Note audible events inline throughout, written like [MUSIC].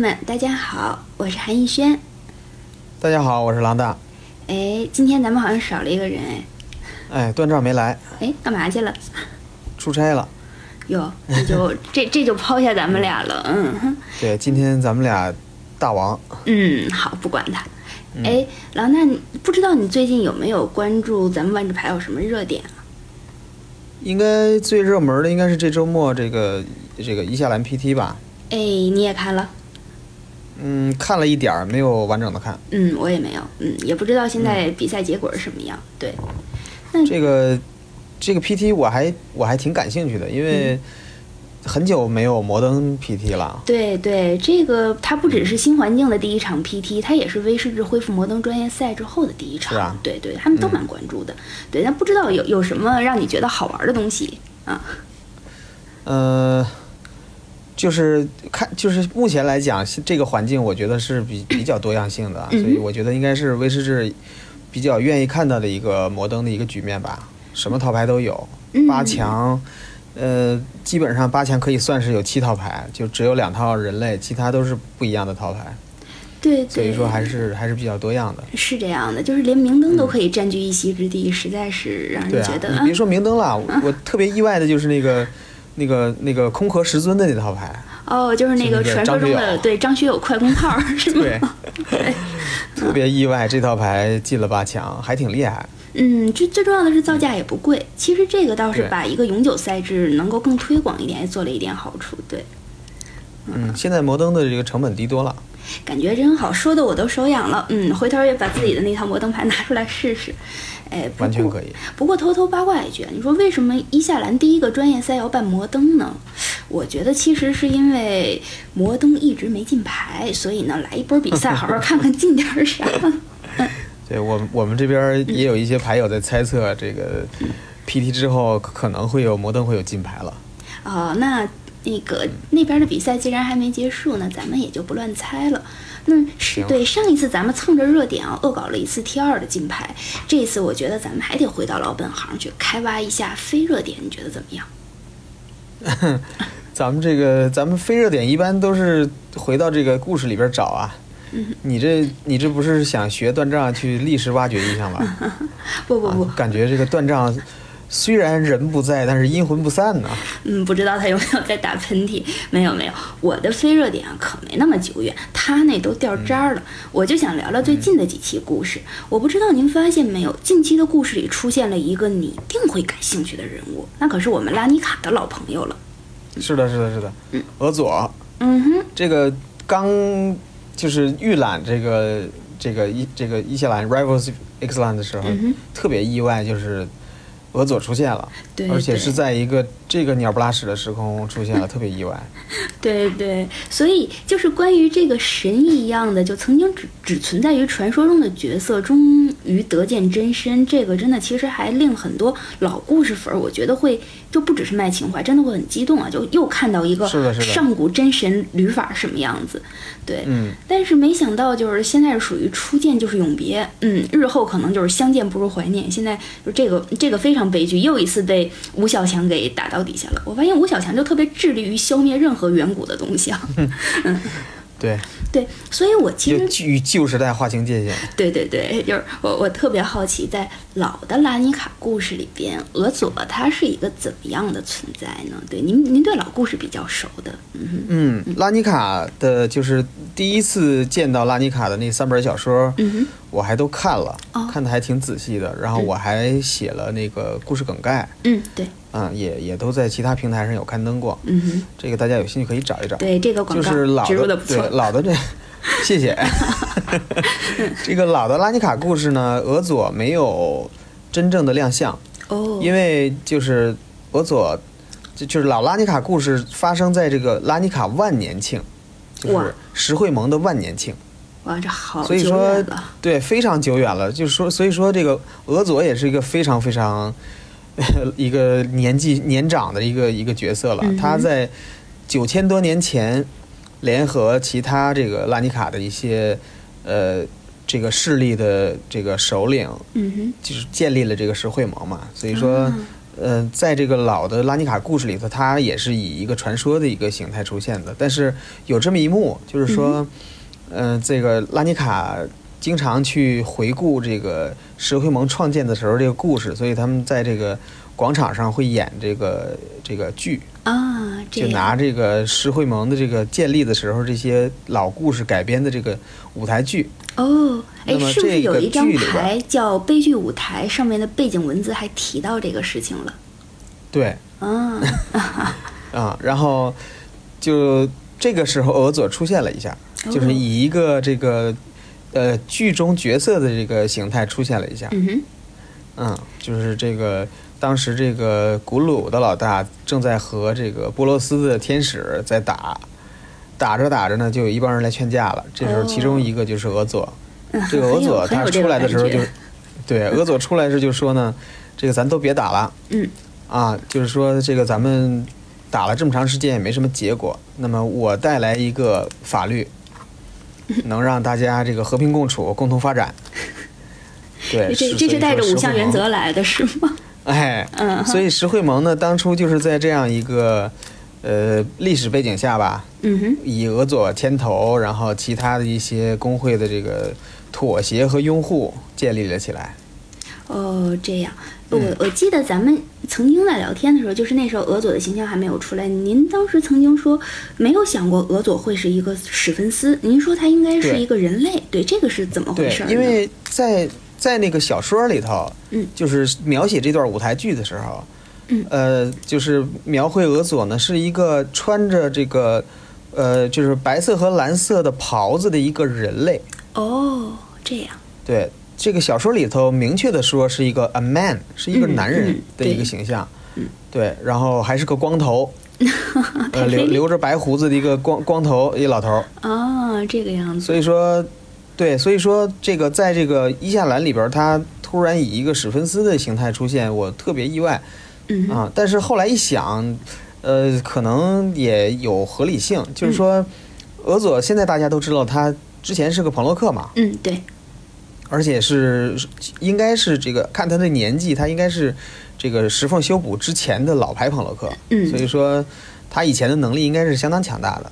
们，大家好，我是韩逸轩。大家好，我是郎大。哎，今天咱们好像少了一个人哎。哎，段照没来。哎，干嘛去了？出差了。哟，这就 [LAUGHS] 这这就抛下咱们俩了，嗯哼。对，今天咱们俩大王。嗯，好，不管他。哎，郎大，不知道你最近有没有关注咱们万智牌有什么热点啊？应该最热门的应该是这周末这个这个伊夏兰 PT 吧。哎，你也看了？嗯，看了一点儿，没有完整的看。嗯，我也没有。嗯，也不知道现在比赛结果是什么样。对。那这个这个 PT 我还我还挺感兴趣的，因为很久没有摩登 PT 了。对对，这个它不只是新环境的第一场 PT，它也是威士忌恢复摩登专业赛之后的第一场。是啊。对对，他们都蛮关注的。对，但不知道有有什么让你觉得好玩的东西啊？呃。就是看，就是目前来讲，这个环境我觉得是比 [COUGHS] 比较多样性的，所以我觉得应该是威士忌比较愿意看到的一个摩登的一个局面吧。什么套牌都有，八强，呃，基本上八强可以算是有七套牌，就只有两套人类，其他都是不一样的套牌。对，所以说还是还是比较多样的。是这样的，就是连明灯都可以占据一席之地，实在是让人觉得。你别说明灯了，我特别意外的就是那个。那个那个空壳十尊的那套牌哦，就是那个传说中的对张学友快攻炮 [LAUGHS] 是吗？[LAUGHS] 对，特别意外，这套牌进了八强，还挺厉害。嗯，最最重要的是造价也不贵。其实这个倒是把一个永久赛制能够更推广一点，做了一点好处。对，嗯，现在摩登的这个成本低多了。感觉真好，说的我都手痒了。嗯，回头也把自己的那套摩登牌拿出来试试。哎，完全可以。不过偷偷八卦一句，你说为什么伊夏兰第一个专业赛要办摩登呢？我觉得其实是因为摩登一直没进牌，所以呢来一波比赛，好好看看进点啥。[LAUGHS] 对我我们这边也有一些牌友在猜测，这个 PT 之后可能会有摩登会有进牌了。哦，那。那个那边的比赛既然还没结束呢，咱们也就不乱猜了。那是对上一次咱们蹭着热点啊，恶搞了一次 T 二的金牌。这次我觉得咱们还得回到老本行去开挖一下非热点，你觉得怎么样？[LAUGHS] 咱们这个咱们非热点一般都是回到这个故事里边找啊。你这你这不是想学断账去历史挖掘一下吗？[LAUGHS] 不不不，感觉这个断账。虽然人不在，但是阴魂不散呢。嗯，不知道他有没有在打喷嚏？[LAUGHS] 没有没有，我的非热点可没那么久远，他那都掉渣了。我就想聊聊最近的几期故事。我不知道您发现没有，近期的故事里出现了一个你一定会感兴趣的人物，那可是我们拉尼卡的老朋友了。是的，是的，是的。嗯，俄佐。嗯哼。这个刚就是预览这个这个伊这个伊夏兰 Rivals Excellent 的时候，特别意外，就是。俄佐出现了，而且是在一个这个鸟不拉屎的时空出现了，特别意外。[LAUGHS] 对对，所以就是关于这个神一样的，就曾经只只存在于传说中的角色，终于得见真身，这个真的其实还令很多老故事粉儿，我觉得会就不只是卖情怀，真的会很激动啊！就又看到一个上古真神旅法什么样子，对，嗯。但是没想到，就是现在是属于初见就是永别，嗯，日后可能就是相见不如怀念。现在就这个这个非常。悲剧又一次被吴小强给打到底下了。我发现吴小强就特别致力于消灭任何远古的东西啊。[LAUGHS] 嗯，对。对，所以我其实与旧时代划清界限。对对对，就是我我特别好奇，在老的拉尼卡故事里边，俄佐他是一个怎么样的存在呢？对，您您对老故事比较熟的，嗯嗯，拉尼卡的就是第一次见到拉尼卡的那三本小说，嗯我还都看了，看的还挺仔细的，然后我还写了那个故事梗概，嗯，对。嗯，也也都在其他平台上有刊登过。嗯哼，这个大家有兴趣可以找一找。对，这个广告就是老的，对老的这，谢谢。[LAUGHS] 这个老的拉尼卡故事呢，俄佐没有真正的亮相。哦。因为就是俄佐，就就是老拉尼卡故事发生在这个拉尼卡万年庆，就是石会盟的万年庆。哇，这好所以说，对，非常久远了。就是说，所以说这个俄佐也是一个非常非常。一个年纪年长的一个一个角色了，他在九千多年前联合其他这个拉尼卡的一些呃这个势力的这个首领，嗯哼。就是建立了这个石会盟嘛，所以说呃，在这个老的拉尼卡故事里头，它也是以一个传说的一个形态出现的。但是有这么一幕，就是说，嗯、这个拉尼卡经常去回顾这个石灰盟创建的时候这个故事，所以他们在这个广场上会演这个这个剧，啊，这就拿这个石灰盟的这个建立的时候这些老故事改编的这个舞台剧。哦，哎是不是有一张牌叫悲剧舞台，上面的背景文字还提到这个事情了？对，啊 [LAUGHS] [LAUGHS] 啊，然后就这个时候俄佐出现了一下，就是以一个这个呃剧中角色的这个形态出现了一下，嗯哼，嗯，就是这个当时这个古鲁的老大正在和这个波罗斯的天使在打，打着打着呢，就有一帮人来劝架了，这时候其中一个就是俄佐，嗯这个俄佐他出来的时候就，对，俄佐出来时就说呢，这个咱都别打了，嗯，啊，就是说这个咱们打了这么长时间也没什么结果，那么我带来一个法律，[LAUGHS] 能让大家这个和平共处、共同发展。对，这是带着五项原则来的是吗？哎，嗯所以石会盟呢，当初就是在这样一个呃历史背景下吧，嗯哼，以俄佐牵头，然后其他的一些工会的这个妥协和拥护建立了起来。哦，这样，嗯。我我记得咱们曾经在聊天的时候，就是那时候俄佐的形象还没有出来，您当时曾经说没有想过俄佐会是一个史芬斯，您说他应该是一个人类，对，这个是怎么回事儿，因为在在那个小说里头，嗯。就是描写这段舞台剧的时候，嗯。呃，就是描绘俄佐呢是一个穿着这个呃就是白色和蓝色的袍子的一个人类。哦，这样，对，这个小说里头明确的说是一个 a man，是一个嗯男人嗯的一个形象。嗯对，然后还是个光头，[LAUGHS] 呃，留 [LAUGHS] 留着白胡子的一个光光头一老头儿。啊，这个样子，所以说，对，所以说这个在这个伊夏兰里边，他突然以一个史芬斯的形态出现，我特别意外嗯啊。但是后来一想，呃，可能也有合理性，嗯就是说，俄佐现在大家都知道他之前是个朋洛克嘛，嗯，对，而且是应该是这个看他的年纪，他应该是这个石缝修补之前的老牌朋洛克，嗯所以说他以前的能力应该是相当强大的。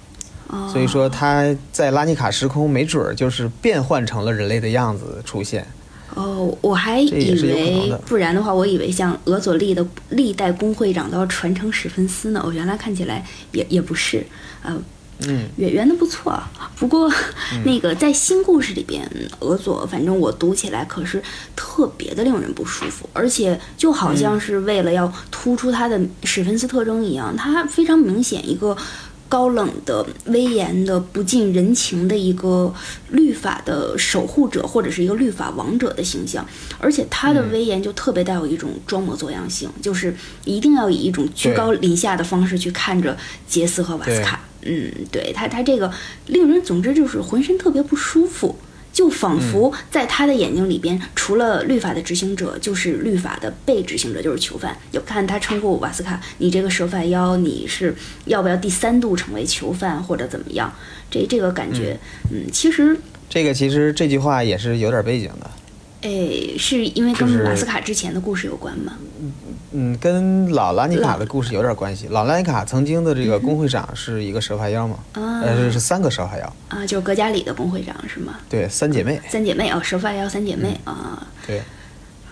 哦，所以说他在拉尼卡时空没准儿就是变换成了人类的样子出现。哦，我还以为不然的话，我以为像俄佐利的历代工会长都要传承史芬斯呢。我原来看起来也也不是，呃，嗯，圆圆的不错啊。不过、那个在新故事里边，俄佐反正我读起来可是特别的令人不舒服，而且就好像是为了要突出他的史芬斯特征一样，他非常明显一个。高冷的、威严的、不近人情的一个律法的守护者，或者是一个律法王者的形象，而且他的威严就特别带有一种装模作样性，就是一定要以一种居高临下的方式去看着杰斯和瓦斯卡。嗯，对他，他这个令人，总之就是浑身特别不舒服，就仿佛在他的眼睛里边，除了律法的执行者，就是律法的被执行者，就是囚犯。有看他称呼瓦斯卡，你这个蛇发妖，你是要不要第三度成为囚犯或者怎么样？这这个感觉，嗯，其实，这个其实这句话也是有点背景的，诶，是因为跟马斯卡之前的故事有关吗？嗯，跟老拉尼卡的故事有点关系。老拉尼卡曾经的这个工会长是一个蛇发妖嘛，啊呃，是三个蛇发妖，啊，就是格加里的工会长是吗？对，三姐妹，三姐妹哦，蛇发妖三姐妹、啊。对，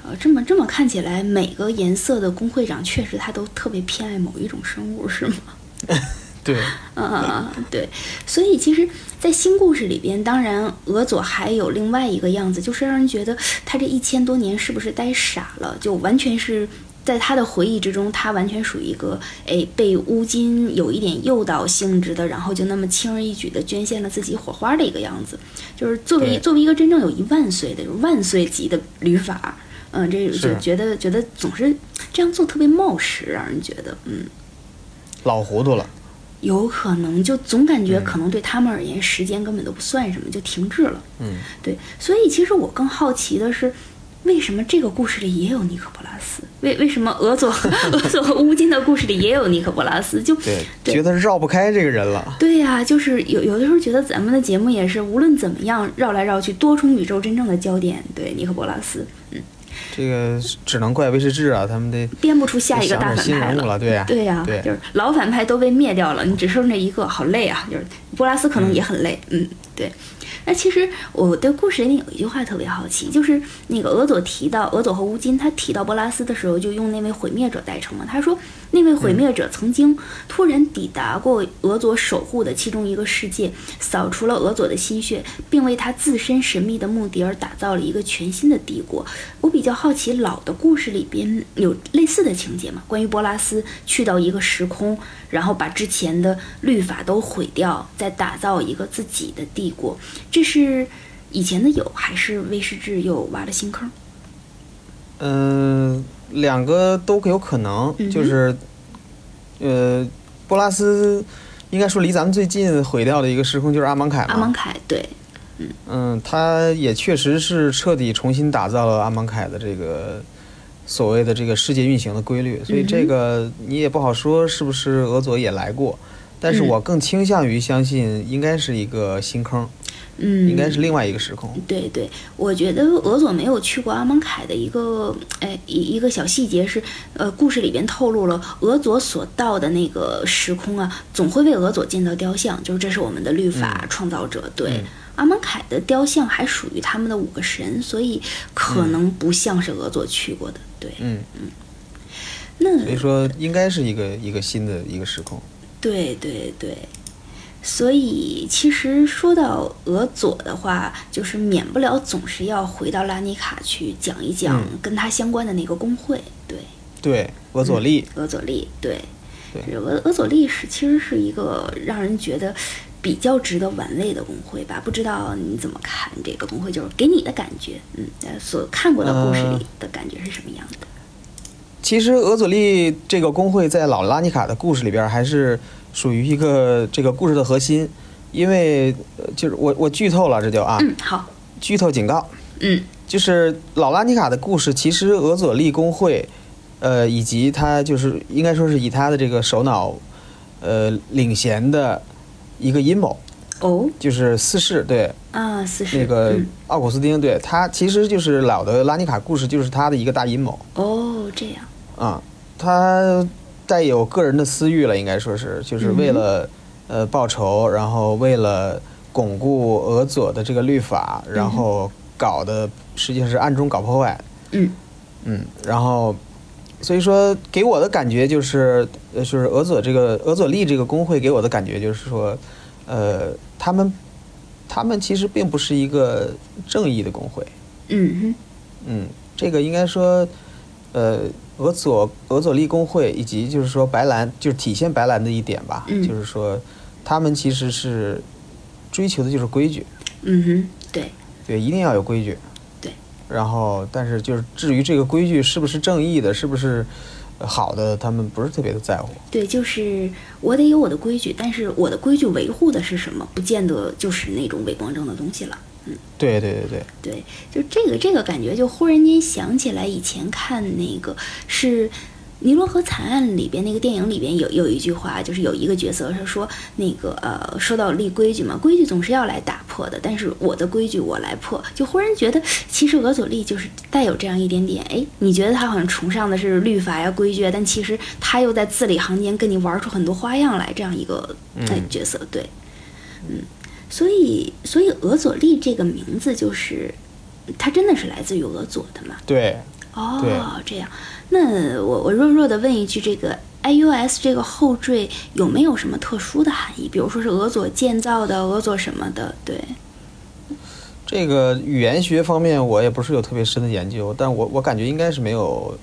呃，这么这么看起来，每个颜色的工会长确实他都特别偏爱某一种生物，是吗？[LAUGHS] 对，嗯，对，所以其实，在新故事里边，当然俄佐还有另外一个样子，就是让人觉得他这一千多年是不是呆傻了？就完全是在他的回忆之中，他完全属于一个哎被乌金有一点诱导性质的，然后就那么轻而易举的捐献了自己火花的一个样子。就是作为作为一个真正有一万岁的万岁级的旅法，嗯，这就觉得觉得总是这样做特别冒失，让人觉得嗯。老糊涂了。有可能就总感觉可能对他们而言，时间根本都不算什么，就停滞了。嗯，对，所以其实我更好奇的是，为什么这个故事里也有尼可波拉斯？为为什么俄佐 [LAUGHS] 俄佐和乌金的故事里也有尼可波拉斯？就对，觉得绕不开这个人了。对呀、就是有有的时候觉得咱们的节目也是无论怎么样绕来绕去，多重宇宙真正的焦点，对尼可波拉斯，嗯。这个只能怪威士忌啊，他们得编不出下一个大反派了，对呀、对呀、对就是老反派都被灭掉了，你只剩这一个，好累啊！就是波拉斯可能也很累，嗯对。那其实我对故事里面有一句话特别好奇，就是那个俄佐提到俄佐和乌金，他提到波拉斯的时候，就用那位毁灭者代称嘛。他说那位毁灭者曾经突然抵达过俄佐守护的其中一个世界，扫除了俄佐的心血，并为他自身神秘的目的而打造了一个全新的帝国。我比较好奇，老的故事里边有类似的情节吗？关于波拉斯去到一个时空，然后把之前的律法都毁掉，再打造一个自己的帝国，这是以前的有，还是威士忌又挖了新坑？嗯、两个都有可能，嗯就是，呃，波拉斯应该说离咱们最近毁掉的一个时空就是阿芒凯嘛。阿芒凯对，嗯，他也确实是彻底重新打造了阿芒凯的这个所谓的这个世界运行的规律，所以这个你也不好说是不是俄佐也来过，但是嗯。我更倾向于相信应该是一个新坑，嗯，应该是另外一个时空。对对，我觉得俄佐没有去过阿蒙凯的一个，哎，一一个小细节是，呃，故事里边透露了俄佐所到的那个时空啊，总会为俄佐建造雕像，就是这是我们的律法创造者。对，嗯阿蒙凯的雕像还属于他们的五个神，所以可能不像是俄佐去过的。对，嗯嗯，那所以说应该是一个一个新的一个时空。对对对，所以其实说到俄佐的话，就是免不了总是要回到拉尼卡去讲一讲嗯跟他相关的那个工会。对，对，俄佐利，俄佐利，对，对俄俄佐利是其实是一个让人觉得比较值得玩味的工会吧？不知道你怎么看这个工会？就是给你的感觉，嗯，呃所看过的故事里的感觉是什么样的？其实俄佐利这个工会在老拉尼卡的故事里边还是属于一个这个故事的核心，因为呃就是我我剧透了，这就啊，嗯，好，剧透警告，嗯。就是老拉尼卡的故事，其实俄佐利工会，呃，以及他就是应该说是以他的这个首脑，呃，领衔的一个阴谋，哦。就是四世对啊，四世那个嗯。奥古斯丁，对他其实就是老的拉尼卡故事，就是他的一个大阴谋哦，这样，啊，他带有个人的私欲了，应该说是就是为了、呃报仇，然后为了巩固俄佐的这个律法，然后搞的实际上是暗中搞破坏，嗯。嗯，然后，所以说给我的感觉就是，呃，就是俄佐这个俄佐利这个工会给我的感觉就是说，呃，他们他们其实并不是一个正义的工会，嗯哼。嗯，这个应该说，呃，俄佐俄佐利工会以及就是说白兰就是体现白兰的一点吧，嗯就是说他们其实是追求的就是规矩，嗯哼，对，对，一定要有规矩。对。然后，但是就是至于这个规矩是不是正义的，是不是呃好的，他们不是特别的在乎。对，就是我得有我的规矩，但是我的规矩维护的是什么，不见得就是那种伪光正的东西了。对对对对，对，就这个这个感觉，就忽然间想起来以前看那个是。尼罗河惨案里边那个电影里边有有一句话，就是有一个角色是说那个呃，说到立规矩嘛，规矩总是要来打破的，但是我的规矩我来破，就忽然觉得其实俄佐利就是带有这样一点点，哎，你觉得他好像崇尚的是律法呀规矩啊，但其实他又在字里行间跟你玩出很多花样来，这样一个角色，对，嗯，所以所以俄佐利这个名字就是，它真的是来自于俄佐的嘛？对，对哦，这样，那我我弱弱的问一句，这个 IUS 这个后缀有没有什么特殊的含义？比如说是俄佐建造的，俄佐什么的？对，这个语言学方面我也不是有特别深的研究，但我我感觉应该是没有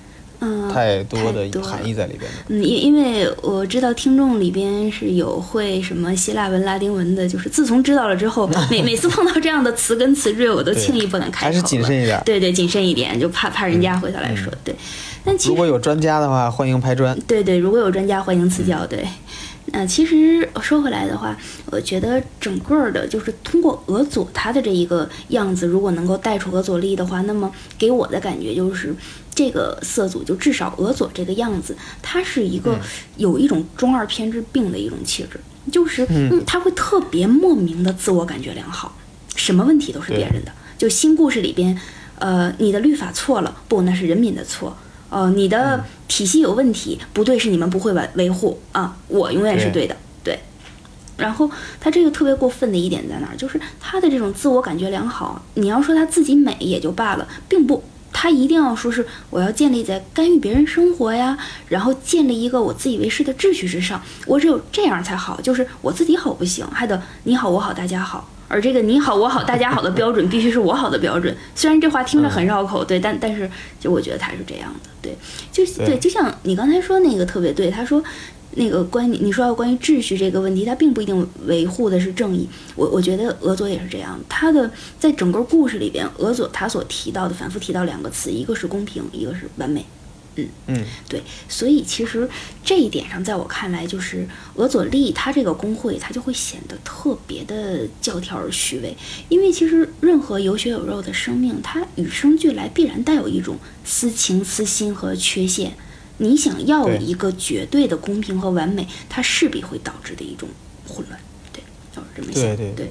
嗯，太多的含义在里边的。嗯，因因为我知道听众里边是有会什么希腊文、拉丁文的，就是自从知道了之后，[LAUGHS] 每每次碰到这样的词根词缀，我都轻易不能开口还是谨慎一点对对，谨慎一点，就怕怕人家回头来说。对，但其实如果有专家的话，欢迎拍砖。对对，如果有专家欢迎赐教。对，那其实说回来的话，我觉得整个的就是通过俄佐他的这一个样子，如果能够带出俄佐利的话，那么给我的感觉就是。这个色组就至少俄佐这个样子，他是一个有一种中二偏执病的一种气质，就是嗯，他会特别莫名的自我感觉良好，什么问题都是别人的。就新故事里边，呃，你的律法错了，不，那是人民的错。呃，你的体系有问题，不对，是你们不会维维护啊，我永远是对的，对。然后他这个特别过分的一点在哪儿？就是他的这种自我感觉良好，你要说他自己美也就罢了，并不，他一定要说是我要建立在干预别人生活呀，然后建立一个我自以为是的秩序之上，我只有这样才好，就是我自己好不行，还得你好我好大家好。而这个你好我好大家好的标准必须是我好的标准，[LAUGHS] 虽然这话听着很绕口，对，但但是就我觉得他是这样的，对，就对，就像你刚才说那个特别对，他说那个关你你说要关于秩序这个问题，他并不一定维护的是正义，我我觉得俄佐也是这样，他的在整个故事里边，俄佐他所提到的反复提到两个词，一个是公平，一个是完美。嗯嗯，对，所以其实这一点上，在我看来，就是俄佐利他这个工会，他就会显得特别的教条而虚伪。因为其实任何有血有肉的生命，它与生俱来必然带有一种私情、私心和缺陷。你想要一个绝对的公平和完美，它势必会导致的一种混乱。对，就是这么想。对对对。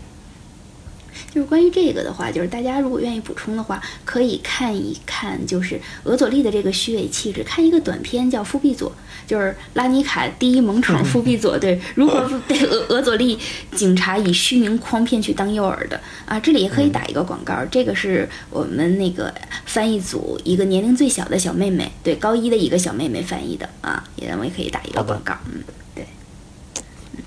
就是关于这个的话，就是大家如果愿意补充的话，可以看一看，就是俄佐利的这个虚伪气质，看一个短片叫《复必佐》，就是拉尼卡第一萌宠复必佐，对，[LAUGHS] 如何被俄俄佐利警察以虚名诓骗去当诱饵的啊？这里也可以打一个广告，这个是我们那个翻译组一个年龄最小的小妹妹，对，高一的一个小妹妹翻译的啊，也我也可以打一个广告，嗯，对，嗯，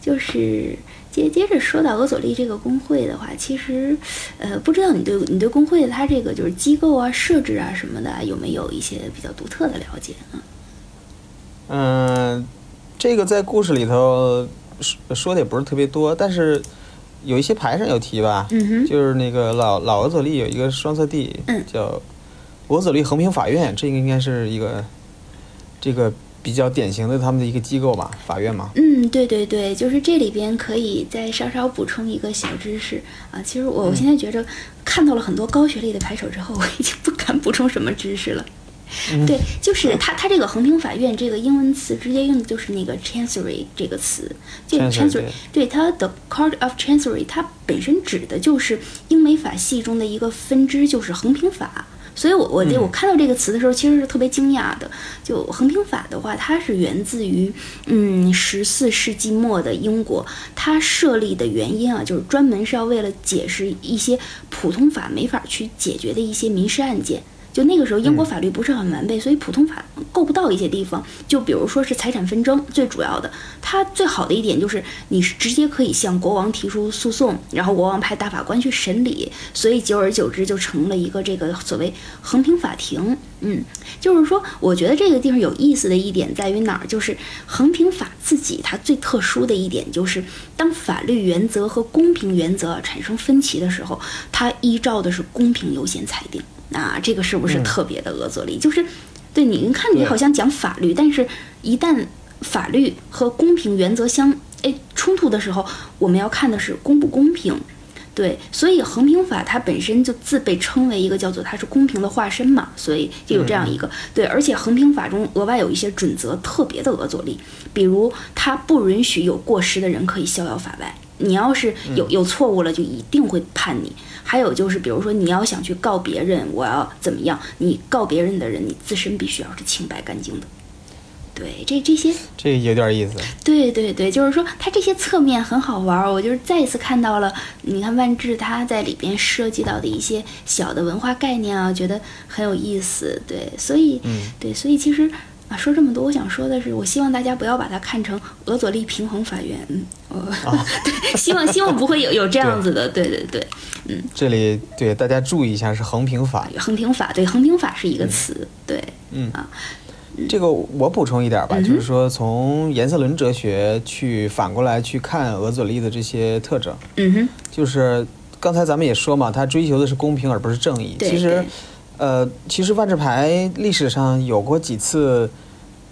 就是。接接着说到俄佐利这个工会的话，其实，呃，不知道你对你对工会的它这个就是机构啊、设置啊什么的，有没有一些比较独特的了解啊？嗯，这个在故事里头说说的也不是特别多，但是有一些牌上有提吧。嗯哼。就是那个老老俄佐利有一个双色地，嗯，叫俄佐利横平法院，这个应该是一个这个。比较典型的他们的一个机构吧，法院嘛。嗯，对对对，就是这里边可以再稍稍补充一个小知识啊。其实我我现在觉着看到了很多高学历的牌手之后，我已经不敢补充什么知识了。对，就是它它这个横平法院这个英文词直接用的就是那个 chancery 这个词，就 chancery。对，它的 court of chancery，它本身指的就是英美法系中的一个分支，就是横平法。所以，我我我看到这个词的时候，其实是特别惊讶的。就横平法的话，它是源自于嗯十四世纪末的英国，它设立的原因啊，就是专门是要为了解释一些普通法没法去解决的一些民事案件。就那个时候，英国法律不是很完备，所以普通法够不到一些地方。就比如说是财产纷争，最主要的，它最好的一点就是你是直接可以向国王提出诉讼，然后国王派大法官去审理，所以久而久之就成了一个这个所谓横平法庭。嗯，就是说，我觉得这个地方有意思的一点在于哪儿？就是横平法自己它最特殊的一点就是，当法律原则和公平原则产生分歧的时候，它依照的是公平优先裁定。那这个是不是特别的恶作力？就是，对，你看你好像讲法律，但是一旦法律和公平原则相哎冲突的时候，我们要看的是公不公平。对，所以衡平法它本身就自被称为一个叫做它是公平的化身嘛，所以就有这样一个对，而且衡平法中额外有一些准则特别的恶作力，比如它不允许有过失的人可以逍遥法外，你要是有有错误了，就一定会判你。还有就是，比如说你要想去告别人，我要怎么样？你告别人的人，你自身必须要是清白干净的。对，这这些，这有点意思。对对对，就是说它这些侧面很好玩儿。我就是再一次看到了，你看万智他在里边涉及到的一些小的文化概念啊，觉得很有意思。对，所以，对，所以其实。啊，说这么多，我想说的是，我希望大家不要把它看成俄佐利平衡法院，嗯，哦 [LAUGHS] 对，希望希望不会有有这样子的，对对对，嗯，这里对大家注意一下是横平法，横平法，对，横平法是一个词，对，嗯啊，这个我补充一点吧，就是说从颜色轮哲学去反过来去看俄佐利的这些特征，嗯哼，就是刚才咱们也说嘛，他追求的是公平而不是正义，其实。呃，其实万智牌历史上有过几次，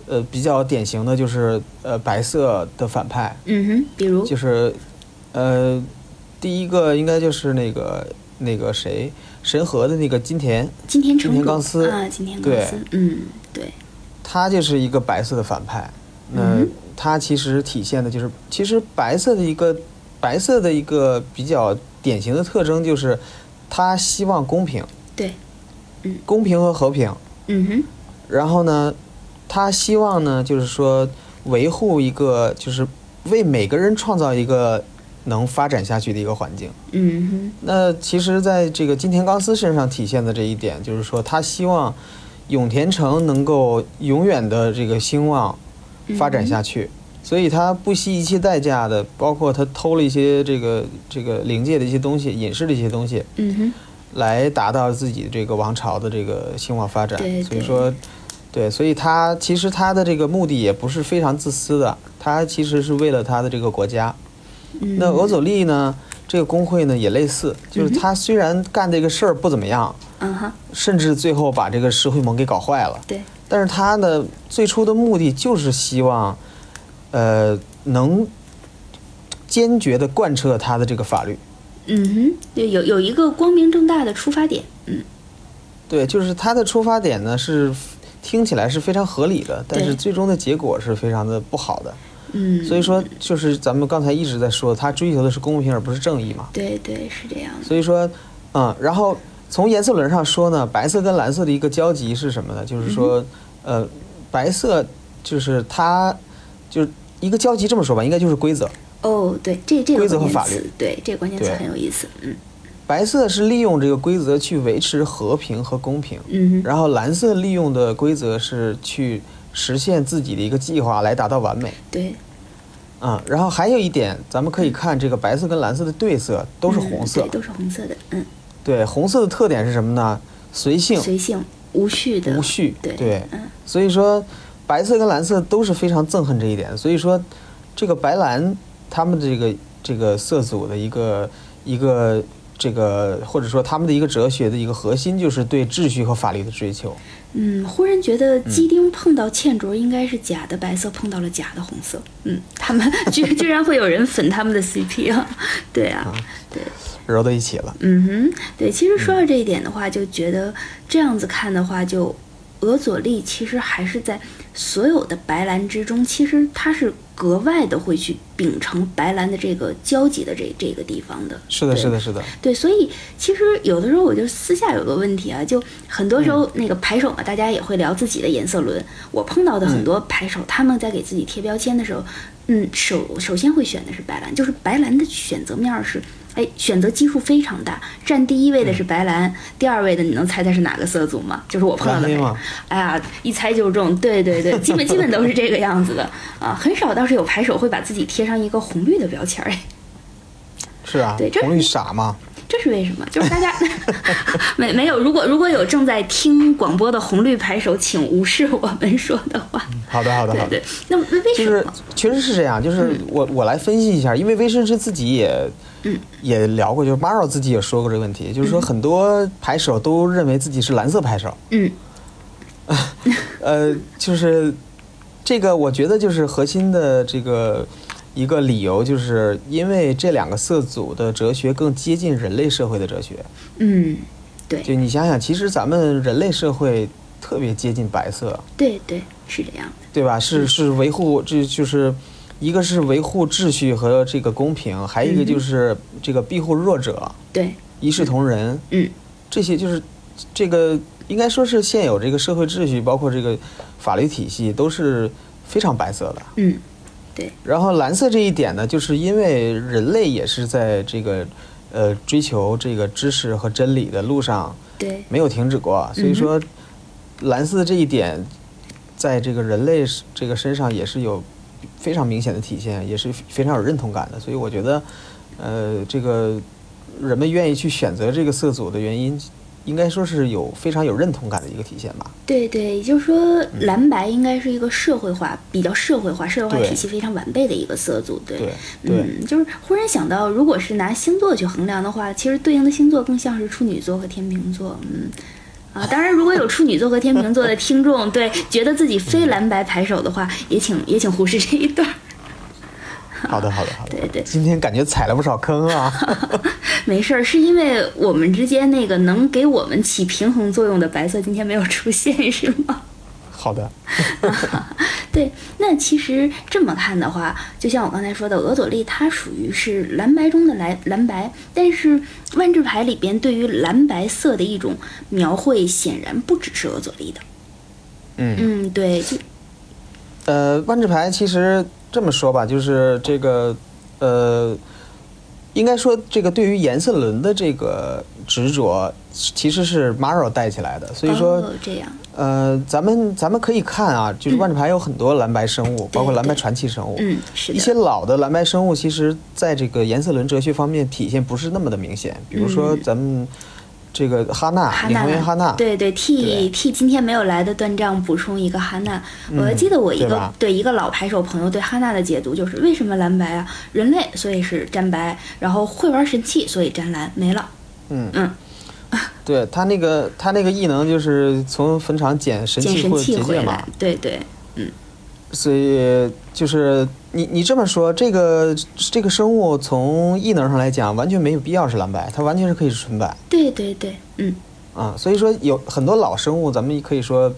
呃，比较典型的就是呃白色的反派。嗯哼，比如就是，呃，第一个应该就是那个那个谁神和的那个金田金田金田刚司啊，金田刚司，嗯，对，他就是一个白色的反派。那他其实体现的就是，其实白色的一个白色的一个比较典型的特征就是，他希望公平。嗯。公平和和平。嗯哼，然后呢，他希望呢，就是说维护一个，就是为每个人创造一个能发展下去的一个环境。嗯哼。那其实，在这个金田刚司身上体现的这一点，就是说他希望永田城能够永远的这个兴旺发展下去，所以他不惜一切代价的，包括他偷了一些这个这个灵界的一些东西、隐士的一些东西，嗯哼，来达到自己这个王朝的这个兴旺发展。对对所以说，对，所以他其实他的这个目的也不是非常自私的，他其实是为了他的这个国家。嗯那俄佐利呢，这个工会呢也类似，就是他虽然干这个事儿不怎么样，嗯哼，甚至最后把这个石会盟给搞坏了，对，但是他呢最初的目的就是希望，呃，能坚决的贯彻他的这个法律。嗯哼，对，有有一个光明正大的出发点，嗯对，就是他的出发点呢是听起来是非常合理的，但是最终的结果是非常的不好的。嗯，所以说，就是咱们刚才一直在说，他追求的是公平而不是正义嘛。对对是这样的，所以说，嗯，然后从颜色轮上说呢，白色跟蓝色的一个交集是什么呢？就是说，呃，白色就是它就是一个交集，这么说吧，应该就是规则。哦，对，这这个规则和法律词，对，这个关键词很有意思，嗯白色是利用这个规则去维持和平和公平，嗯哼，然后蓝色利用的规则是去实现自己的一个计划来达到完美。对，嗯，然后还有一点，咱们可以看这个白色跟蓝色的对色都是红色嗯对，，都是红色的，嗯，对，红色的特点是什么呢？随性、随性无序的，无序，对对，嗯所以说白色跟蓝色都是非常憎恨这一点。所以说，这个白蓝他们这个这个色组的一个一个这个或者说他们的一个哲学的一个核心，就是对秩序和法律的追求。嗯，忽然觉得鸡丁碰到茜卓应该是假的白色，碰到了假的红色。嗯，他们居居然会有人粉他们的 CP 啊？[LAUGHS] 对啊，对，揉到一起了，嗯哼，对。其实说到这一点的话，就觉得这样子看的话，就俄佐利其实还是在所有的白兰之中，其实它是格外的会去秉承白兰的这个交集的这这个地方的。是的，是的，是的，对，所以其实有的时候我就私下有个问题啊，就很多时候那个牌手嘛，大家也会聊自己的颜色轮。我碰到的很多牌手，他们在给自己贴标签的时候，嗯，首首先会选的是白兰，就是白兰的选择面儿是，哎，选择基数非常大。占第一位的是白蓝，第二位的你能猜猜是哪个色组吗？就是我碰到的吗。哎呀，一猜就中，对对对，基本基本都是这个样子的啊，很少倒是有牌手会把自己贴上一个红绿的标签儿，哎。[LAUGHS] 是啊对这，红绿傻吗，这是为什么？就是大家 [LAUGHS] 没没有，如果如果有正在听广播的红绿牌手，请无视我们说的话。好的，好的，好的对对。，那那为就是什么？确实是这样，就是我我来分析一下，因为威绅士自己也嗯也聊过，就是 Maro 自己也说过这个问题，就是说很多牌手都认为自己是蓝色牌手，嗯 [LAUGHS] 呃，就是这个我觉得就是核心的这个一个理由，就是因为这两个色组的哲学更接近人类社会的哲学。嗯，对就你想想，其实咱们人类社会特别接近白色，对对，是这样的。对吧？是是维护，这就是一个是维护秩序和这个公平，还有一个就是这个庇护弱者，对，一视同仁。嗯。这些就是这个应该说是现有这个社会秩序，包括这个法律体系都是非常白色的。嗯，对，然后蓝色这一点呢，就是因为人类也是在这个呃追求这个知识和真理的路上对，没有停止过，所以说蓝色这一点在这个人类这个身上也是有非常明显的体现，也是非常有认同感的。所以我觉得，呃，这个人们愿意去选择这个色组的原因，应该说是有非常有认同感的一个体现吧。对对，也就是说，蓝白应该是一个社会化、比较社会化、社会化体系非常完备的一个色组。对，对对嗯，就是忽然想到，如果是拿星座去衡量的话，其实对应的星座更像是处女座和天秤座。嗯。啊，当然，如果有处女座和天秤座的听众，对觉得自己非蓝白牌手的话，也请也请忽视这一段。好的，好的，好的。对对今天感觉踩了不少坑啊。[LAUGHS] 没事儿，是因为我们之间那个能给我们起平衡作用的白色今天没有出现，是吗？好的，[LAUGHS] 对，那其实这么看的话，就像我刚才说的，俄佐利它属于是蓝白中的蓝蓝白，但是万智牌里边对于蓝白色的一种描绘，显然不只是俄佐利的。嗯嗯，对，就呃，万智牌其实这么说吧，就是这个呃，应该说这个对于颜色轮的这个执着，其实是 Maro 带起来的。所以说，哦、这样，呃，咱们咱们可以看啊，就是万智牌有很多蓝白生物，包括蓝白传奇生物。嗯，是的。一些老的蓝白生物，其实在这个颜色轮哲学方面体现不是那么的明显。比如说咱们这个哈娜，哈娜，对对，替对替今天没有来的断账补充一个哈娜。我还记得我一个对对一个老牌手朋友对哈娜的解读就是为什么蓝白啊？人类所以是沾白，然后会玩神器所以沾蓝，没了。嗯嗯，[LAUGHS] 对他那个他那个异能就是从坟场捡神器或者结界嘛，，对对，嗯所以就是你你这么说，这个这个生物从异能上来讲，完全没有必要是蓝白，它完全是可以是纯白对对对，嗯，啊。所以说有很多老生物，咱们可以说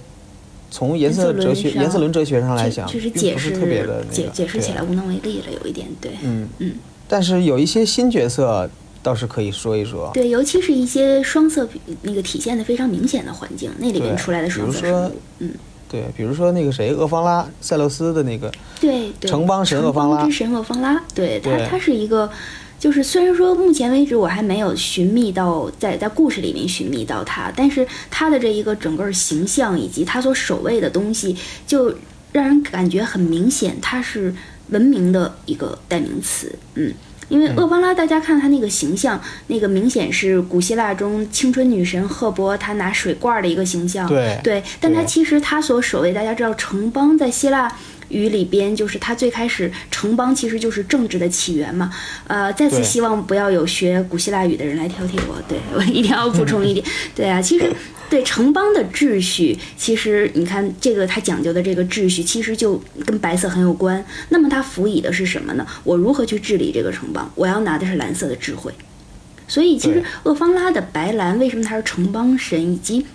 从颜色哲学、颜色轮哲学上来讲，就就是并不解释是特别的那解个解释起来对无能为力了，有一点对。嗯嗯，但是有一些新角色倒是可以说一说。对，尤其是一些双色那个体现的非常明显的环境，那里面出来的双色比如说生物，嗯，对，比如说那个谁，厄方拉塞勒斯的那个，对对，城邦神厄方拉城邦之神厄方拉，对他，他是一个，就是虽然说目前为止我还没有寻觅到在在故事里面寻觅到他，但是他的这一个整个形象以及他所守卫的东西，就让人感觉很明显，他是文明的一个代名词，嗯。因为厄方拉，大家看她那个形象，那个明显是古希腊中青春女神赫伯她拿水罐的一个形象。对对，但它其实它所守卫，大家知道城邦在希腊语里边，就是它最开始城邦其实就是政治的起源嘛。呃，再次希望不要有学古希腊语的人来挑剔我，对我一定要补充一点。[LAUGHS] 对啊，其实对城邦的秩序，其实你看这个它讲究的这个秩序，其实就跟白色很有关。那么它辅以的是什么呢？我如何去治理这个城邦？我要拿的是蓝色的智慧。所以其实对厄方拉的白蓝为什么它是城邦神，以及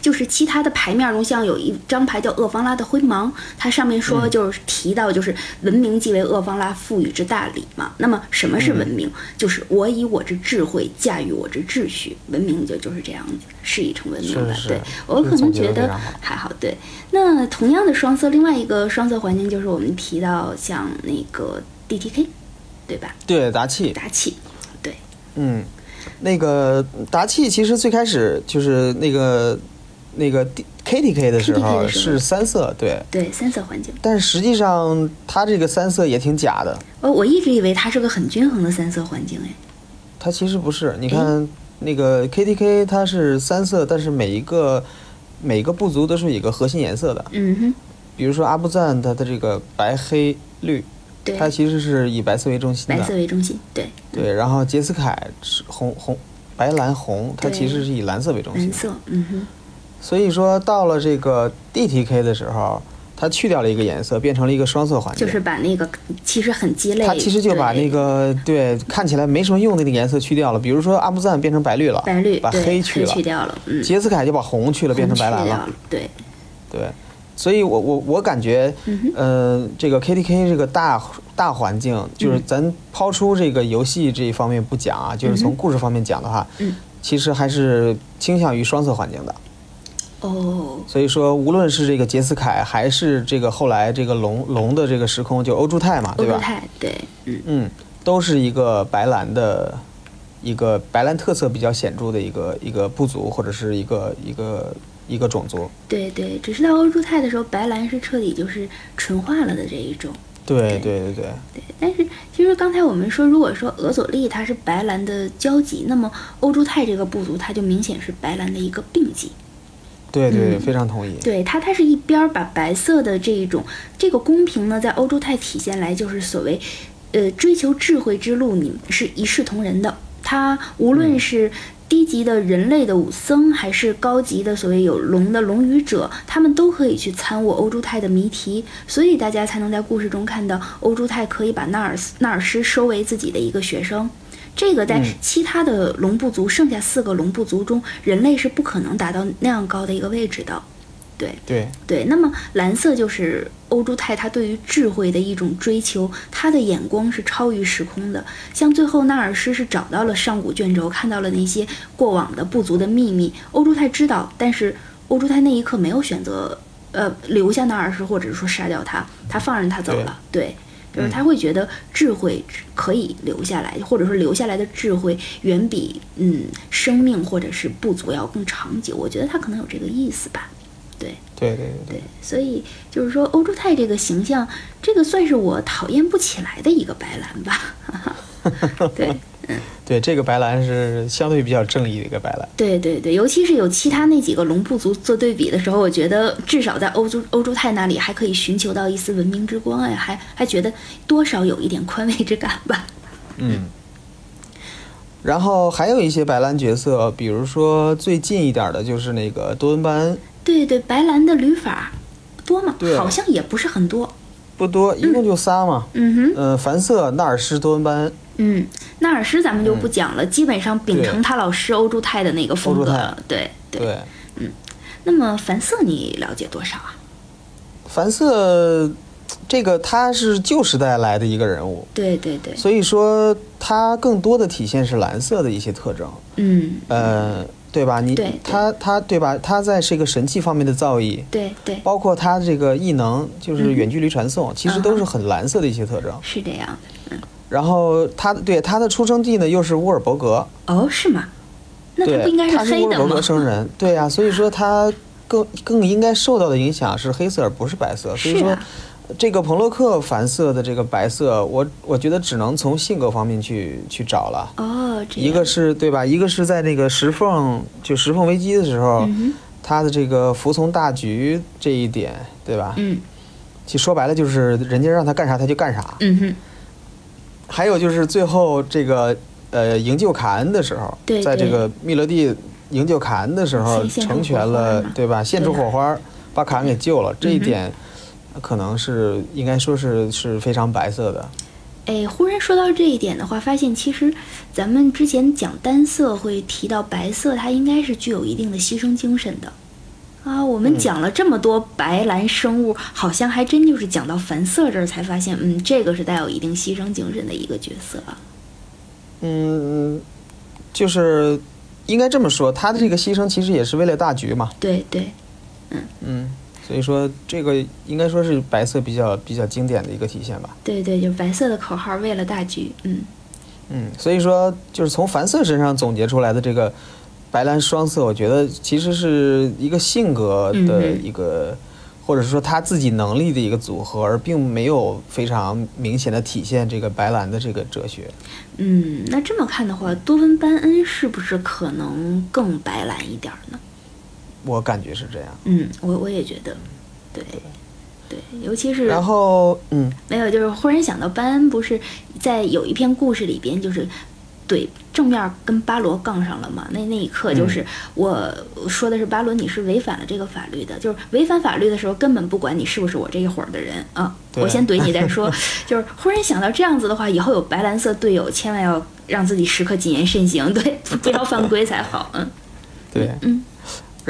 就是其他的牌面中，像有一张牌叫厄方拉的灰芒，它上面说就是提到就是文明即为厄方拉赋予之大礼嘛。那么什么是文明？就是我以我之智慧驾驭我之秩序，文明就就是这样子，是已成文明了。是是对我可能觉得还好。对，那同样的双色，另外一个双色环境就是我们提到像那个 DTK，对吧？对达气，达契，对，嗯，那个达契其实最开始就是那个那个 D KTK 的时候的时候。是三色，对，对，三色环境。但是实际上它这个三色也挺假的，哦，我一直以为它是个很均衡的三色环境，哎，它其实不是。你看那个 KTK 它是三色，但是每一个每个部族都是有一个核心颜色的，嗯哼，比如说阿布赞它的这个白黑绿，对，它其实是以白色为中心白色，为中心，对，对。然后杰斯凯是红红白蓝红，它其实是以蓝色为中心。蓝色，嗯哼，所以说到了这个 DTK 的时候，它去掉了一个颜色，变成了一个双色环境。就是把那个其实很鸡肋，它其实就把那个对。看起来没什么用的那个颜色去掉了，比如说阿布赞变成白绿了，白绿，把黑去了，去掉了，嗯，杰斯凯就把红去了，变成白蓝了。对，对，所以我我我感觉，嗯，呃，这个 KTK 这个大大环境，就是嗯咱抛出这个游戏这一方面不讲啊，就是从故事方面讲的话，嗯。其实还是倾向于双色环境的。哦，所以说，无论是这个杰斯凯，还是这个后来这个龙龙的这个时空，就欧朱泰嘛，对吧？欧洲泰，对，嗯，嗯，都是一个白蓝的，一个白蓝特色比较显著的一个一个部族，或者是一个一个一个种族。对对，只是到欧洲泰的时候，白蓝是彻底就是纯化了的这一种。对对对对，对，但是其实刚才我们说，如果说俄佐利它是白蓝的交集，那么欧洲泰这个部族它就明显是白蓝的一个并集。对对非常同意。对它，它是一边儿把白色的这一种这个公平呢，在欧洲泰体现来就是所谓，呃，追求智慧之路，你们是一视同仁的。它无论是低级的人类的武僧，还是高级的所谓有龙的龙语者，他们都可以去参悟欧洲泰的谜题，所以大家才能在故事中看到欧洲泰可以把纳尔斯纳尔斯收为自己的一个学生。这个在嗯其他的龙部族，剩下四个龙部族中，人类是不可能达到那样高的一个位置的。对对对。那么蓝色就是欧珠泰他对于智慧的一种追求，他的眼光是超于时空的。像最后纳尔施是找到了上古卷轴，看到了那些过往的部族的秘密，欧珠泰知道，但是欧珠泰那一刻没有选择，呃，留下纳尔施，或者是说杀掉他，他放任他走了，对。就是他会觉得智慧可以留下来，或者说留下来的智慧远比嗯生命或者是不足要更长久。我觉得他可能有这个意思吧。对对对对，所以就是说欧洲泰这个形象，这个算是我讨厌不起来的一个白兰吧。[LAUGHS] 对。对，这个白兰是相对比较正义的一个白兰。对对对，尤其是有其他那几个龙部族做对比的时候，我觉得至少在欧洲欧洲泰那里还可以寻求到一丝文明之光哎，还还觉得多少有一点宽慰之感吧。嗯。然后还有一些白兰角色，比如说最近一点的就是那个多恩班恩。对对，白兰的旅法多吗？好像也不是很多。不多，一共就仨嘛。嗯哼。呃，凡瑟、纳尔施、多恩班恩。嗯，纳尔施咱们就不讲了，基本上秉承他老师欧洲泰的那个风格，对对，嗯。那么凡瑟你了解多少啊？凡瑟，这个他是旧时代来的一个人物，对对对，所以说他更多的体现是蓝色的一些特征，嗯，呃，对吧？你他他对吧？他在这个神器方面的造诣，对对，包括他这个异能，就是远距离传送，其实都是很蓝色的一些特征，是这样的，嗯。然后他对他的出生地呢又是乌尔伯格哦，是吗？那他不应该是黑的吗？他是乌尔伯格生人，对呀，所以说他更更应该受到的影响是黑色而不是白色。所以说，这个彭洛克凡色的这个白色，我我觉得只能从性格方面去去找了。哦，一个是对吧？一个是在那个石缝就石缝危机的时候，他的这个服从大局这一点，对吧？嗯，其实说白了就是人家让他干啥他就干啥。嗯哼。还有就是最后这个呃营救卡恩的时候，在这个密勒蒂营救卡恩的时候，成全了对吧？献出火花，把卡恩给救了。这一点可能是应该说是是非常白色的。哎，忽然说到这一点的话，发现其实咱们之前讲单色会提到白色，它应该是具有一定的牺牲精神的。啊，我们讲了这么多白蓝生物，好像还真就是讲到凡色这儿才发现，嗯，这个是带有一定牺牲精神的一个角色。嗯，就是应该这么说，他的这个牺牲其实也是为了大局嘛。对对，嗯嗯，所以说这个应该说是白色比较比较经典的一个体现吧。对对，就是白色的口号，为了大局。嗯嗯，所以说就是从凡瑟身上总结出来的这个。白蓝双色，我觉得其实是一个性格的一个，或者是说他自己能力的一个组合，而并没有非常明显的体现这个白蓝的这个哲学。嗯，那这么看的话，多芬班恩是不是可能更白蓝一点呢？我感觉是这样。嗯，我我也觉得，对对，尤其是然后嗯，没有，就是忽然想到班恩不是在有一篇故事里边，就是。对，正面跟巴罗杠上了嘛？那那一刻就是我说的是巴罗，你是违反了这个法律的。就是违反法律的时候，根本不管你是不是我这一伙的人啊。我先怼你再说。[LAUGHS] 就是忽然想到这样子的话，以后有白蓝色队友，千万要让自己时刻谨言慎行，对，不要犯规才好。嗯，对，嗯。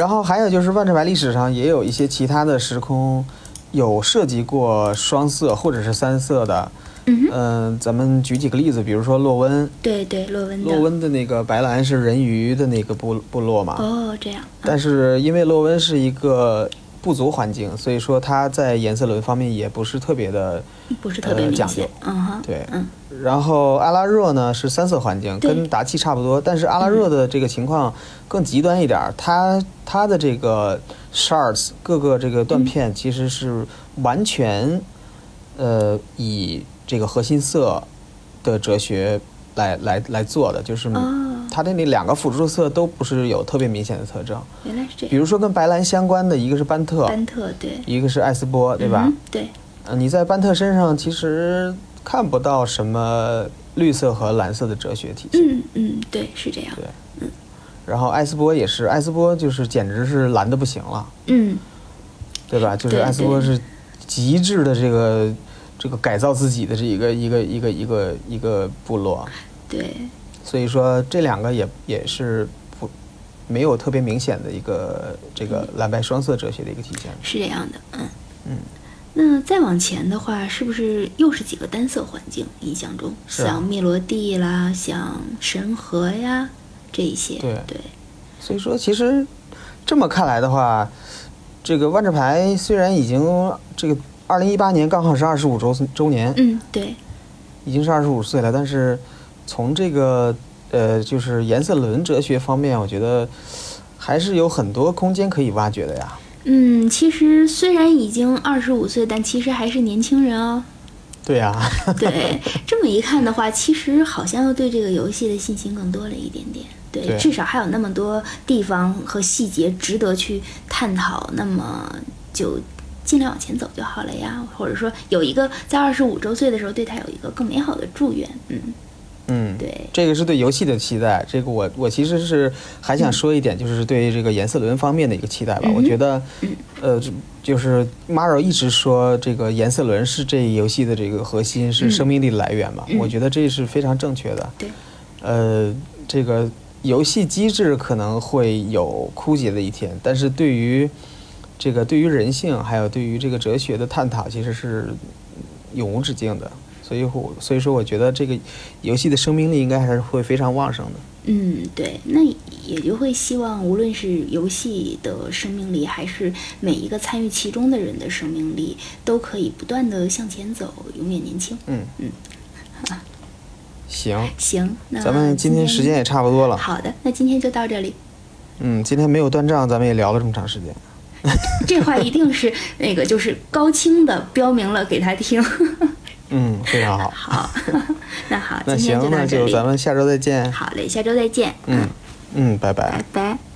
然后还有就是万智牌历史上也有一些其他的时空有涉及过双色或者是三色的。嗯，咱们举几个例子，比如说洛温，对对，洛温，洛温的那个白兰是人鱼的那个部部落嘛？哦，这样。但是因为洛温是一个部族环境，所以说它在颜色轮方面也不是特别的，不是特别讲究。嗯哼，对，嗯。然后阿拉热呢是三色环境，跟达契差不多，但是阿拉热的这个情况更极端一点，它它的这个 shards 各个这个断片其实是完全，呃，以这个核心色的哲学来来来做的，就是它的那两个辅助色都不是有特别明显的特征。原来是这样。比如说跟白蓝相关的一个是班特，班特对，一个是艾斯波，对吧？对。嗯，你在班特身上其实看不到什么绿色和蓝色的哲学体系。嗯嗯，对，是这样。对，嗯。然后艾斯波也是，艾斯波就是简直是蓝的不行了。嗯。对吧？就是艾斯波是极致的这个。这个改造自己的这一个一个一个一个一个部落，对，所以说这两个也也是不没有特别明显的一个这个蓝白双色哲学的一个体现。是这样的，嗯嗯。那再往前的话，是不是又是几个单色环境？印象中，像密罗地啦，像神河呀，这一些，对对，所以说，其实这么看来的话，这个万智牌虽然已经这个二零一八年刚好是二十五周周年，嗯，对，已经是二十五岁了，但是从这个呃就是颜色轮哲学方面，我觉得还是有很多空间可以挖掘的呀。嗯，其实虽然已经二十五岁，但其实还是年轻人哦。对呀、对，这么一看的话，其实好像又对这个游戏的信心更多了一点点。对，对至少还有那么多地方和细节值得去探讨，那么就尽量往前走就好了呀。或者说，有一个在二十五周岁的时候对他有一个更美好的祝愿。嗯，嗯，对，这个是对游戏的期待。这个我我其实是还想说一点，就是对这个颜色轮方面的一个期待吧。嗯我觉得嗯，呃，就就是 Maro 一直说这个颜色轮是这游戏的这个核心，是嗯生命力的来源嘛。嗯我觉得这是非常正确的。对，呃，这个游戏机制可能会有枯竭的一天，但是对于这个对于人性，还有对于这个哲学的探讨，其实是永无止境的。所以我所以说，我觉得这个游戏的生命力应该还是会非常旺盛的。嗯，对，那也就会希望，无论是游戏的生命力，还是每一个参与其中的人的生命力，都可以不断的向前走，永远年轻。嗯嗯，行，[LAUGHS] 行，那咱们今天时间也差不多了。好的，那今天就到这里。嗯，今天没有断账，咱们也聊了这么长时间。这话一定是那个，就是高清的标明了给他听。[LAUGHS] 嗯，非常好。好，[LAUGHS] 那好，那行，那。就咱们下周再见。好嘞，下周再见。嗯嗯，拜拜拜。拜。